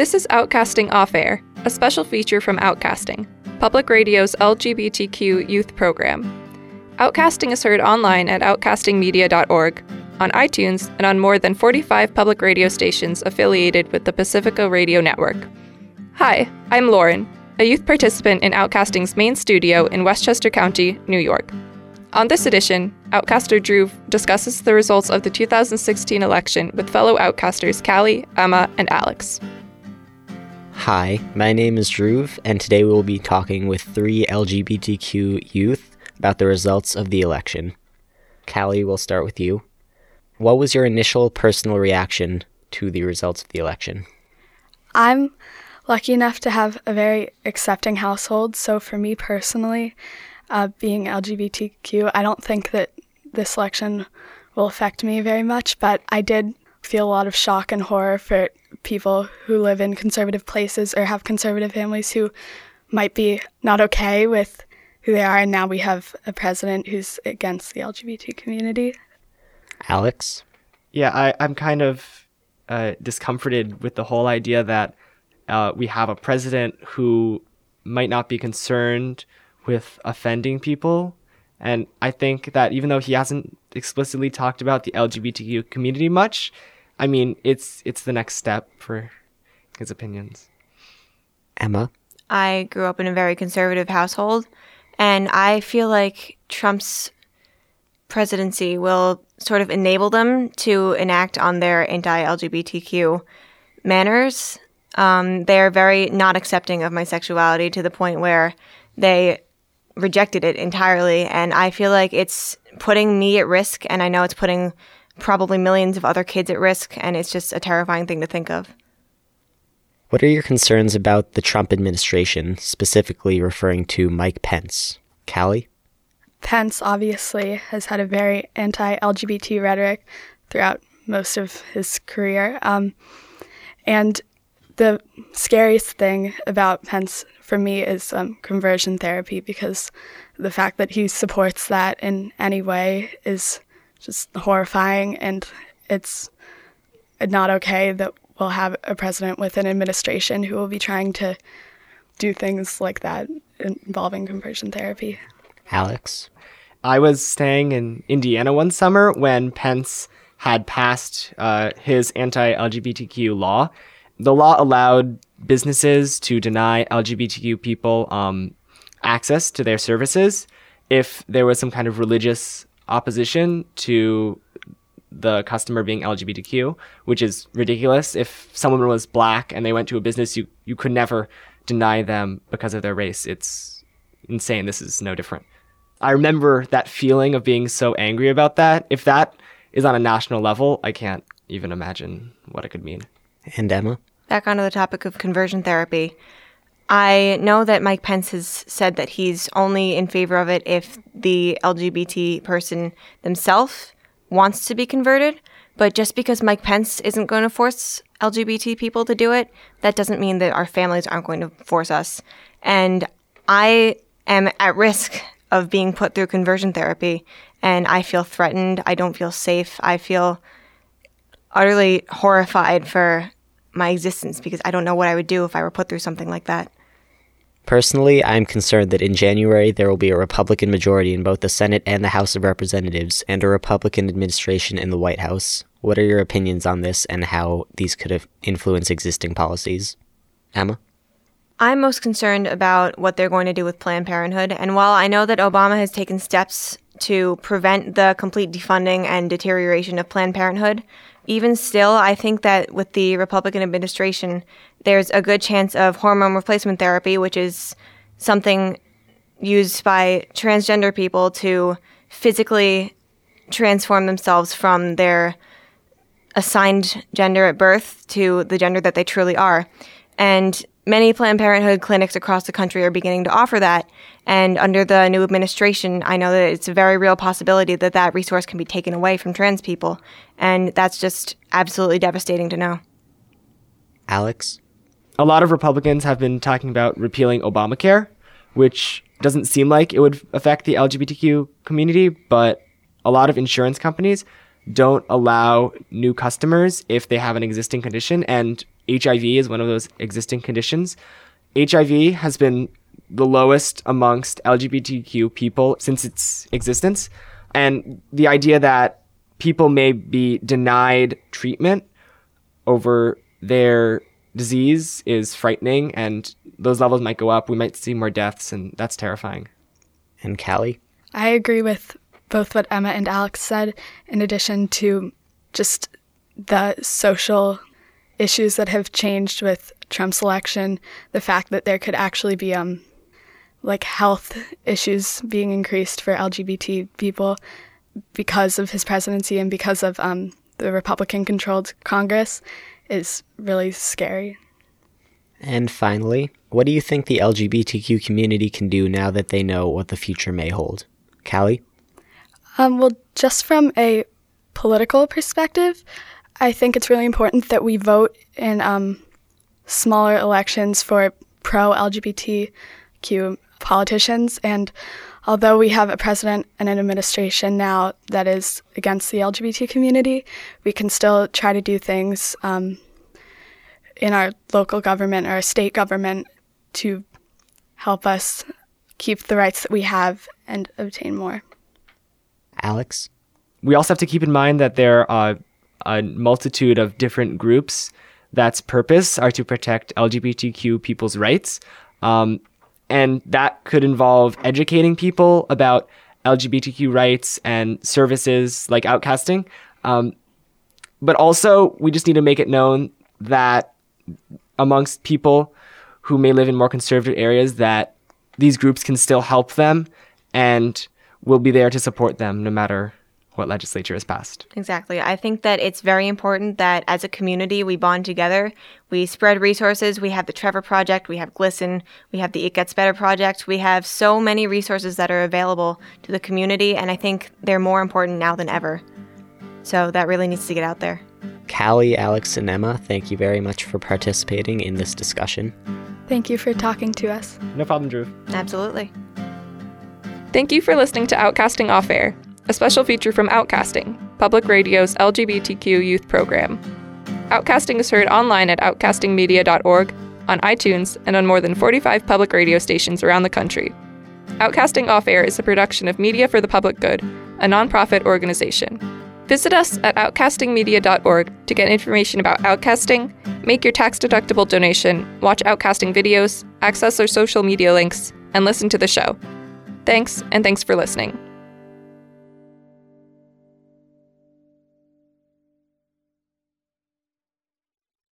This is Outcasting Off Air, a special feature from Outcasting, Public Radio's LGBTQ youth program. Outcasting is heard online at outcastingmedia.org, on iTunes, and on more than 45 public radio stations affiliated with the Pacifica Radio Network. Hi, I'm Lauren, a youth participant in Outcasting's main studio in Westchester County, New York. On this edition, Outcaster Drew discusses the results of the 2016 election with fellow Outcasters Callie, Emma, and Alex. Hi, my name is Drew, and today we will be talking with three LGBTQ youth about the results of the election. Callie, we'll start with you. What was your initial personal reaction to the results of the election? I'm lucky enough to have a very accepting household, so for me personally, uh, being LGBTQ, I don't think that this election will affect me very much, but I did feel a lot of shock and horror for people who live in conservative places or have conservative families who might be not okay with who they are. And now we have a president who's against the LGBT community. Alex? Yeah, I, I'm kind of uh, discomforted with the whole idea that uh, we have a president who might not be concerned with offending people. And I think that even though he hasn't explicitly talked about the LGBTQ community much, I mean, it's it's the next step for his opinions. Emma? I grew up in a very conservative household, and I feel like Trump's presidency will sort of enable them to enact on their anti LGBTQ manners. Um, they are very not accepting of my sexuality to the point where they rejected it entirely. And I feel like it's putting me at risk, and I know it's putting probably millions of other kids at risk, and it's just a terrifying thing to think of. What are your concerns about the Trump administration, specifically referring to Mike Pence? Callie? Pence obviously has had a very anti LGBT rhetoric throughout most of his career. Um, and the scariest thing about Pence for me is um, conversion therapy because the fact that he supports that in any way is just horrifying and it's not okay that we'll have a president with an administration who will be trying to do things like that involving conversion therapy. Alex? I was staying in Indiana one summer when Pence had passed uh, his anti LGBTQ law. The law allowed businesses to deny LGBTQ people um, access to their services if there was some kind of religious opposition to the customer being LGBTQ, which is ridiculous. If someone was black and they went to a business, you, you could never deny them because of their race. It's insane. This is no different. I remember that feeling of being so angry about that. If that is on a national level, I can't even imagine what it could mean. And Emma? Back onto the topic of conversion therapy. I know that Mike Pence has said that he's only in favor of it if the LGBT person themselves wants to be converted. But just because Mike Pence isn't going to force LGBT people to do it, that doesn't mean that our families aren't going to force us. And I am at risk of being put through conversion therapy and I feel threatened. I don't feel safe. I feel utterly horrified for my existence because I don't know what I would do if I were put through something like that. Personally, I'm concerned that in January there will be a Republican majority in both the Senate and the House of Representatives and a Republican administration in the White House. What are your opinions on this and how these could influence existing policies? Emma? I'm most concerned about what they're going to do with Planned Parenthood. And while I know that Obama has taken steps to prevent the complete defunding and deterioration of Planned Parenthood, even still, I think that with the Republican administration, there's a good chance of hormone replacement therapy, which is something used by transgender people to physically transform themselves from their assigned gender at birth to the gender that they truly are. And many Planned Parenthood clinics across the country are beginning to offer that. And under the new administration, I know that it's a very real possibility that that resource can be taken away from trans people. And that's just absolutely devastating to know. Alex? A lot of Republicans have been talking about repealing Obamacare, which doesn't seem like it would affect the LGBTQ community, but a lot of insurance companies don't allow new customers if they have an existing condition. And HIV is one of those existing conditions. HIV has been the lowest amongst LGBTQ people since its existence. And the idea that people may be denied treatment over their disease is frightening, and those levels might go up. We might see more deaths, and that's terrifying. And Callie? I agree with both what Emma and Alex said, in addition to just the social issues that have changed with Trump's election, the fact that there could actually be um, like health issues being increased for LGBT people because of his presidency and because of um, the Republican controlled Congress is really scary. And finally, what do you think the LGBTQ community can do now that they know what the future may hold? Callie? Um, well, just from a political perspective, I think it's really important that we vote in um, smaller elections for pro LGBTQ politicians. And although we have a president and an administration now that is against the LGBT community, we can still try to do things um, in our local government or our state government to help us keep the rights that we have and obtain more. Alex? We also have to keep in mind that there are a multitude of different groups that's purpose are to protect LGBTQ people's rights. Um, and that could involve educating people about LGBTQ rights and services like outcasting. Um, but also, we just need to make it known that amongst people who may live in more conservative areas, that these groups can still help them and will be there to support them no matter what legislature has passed. Exactly. I think that it's very important that as a community we bond together. We spread resources. We have the Trevor Project, we have GLSEN, we have the It Gets Better Project. We have so many resources that are available to the community, and I think they're more important now than ever. So that really needs to get out there. Callie, Alex, and Emma, thank you very much for participating in this discussion. Thank you for talking to us. No problem, Drew. Absolutely. Thank you for listening to Outcasting Off Air a special feature from Outcasting, Public Radio's LGBTQ youth program. Outcasting is heard online at outcastingmedia.org, on iTunes, and on more than 45 public radio stations around the country. Outcasting Off Air is a production of Media for the Public Good, a nonprofit organization. Visit us at outcastingmedia.org to get information about outcasting, make your tax deductible donation, watch outcasting videos, access our social media links, and listen to the show. Thanks, and thanks for listening.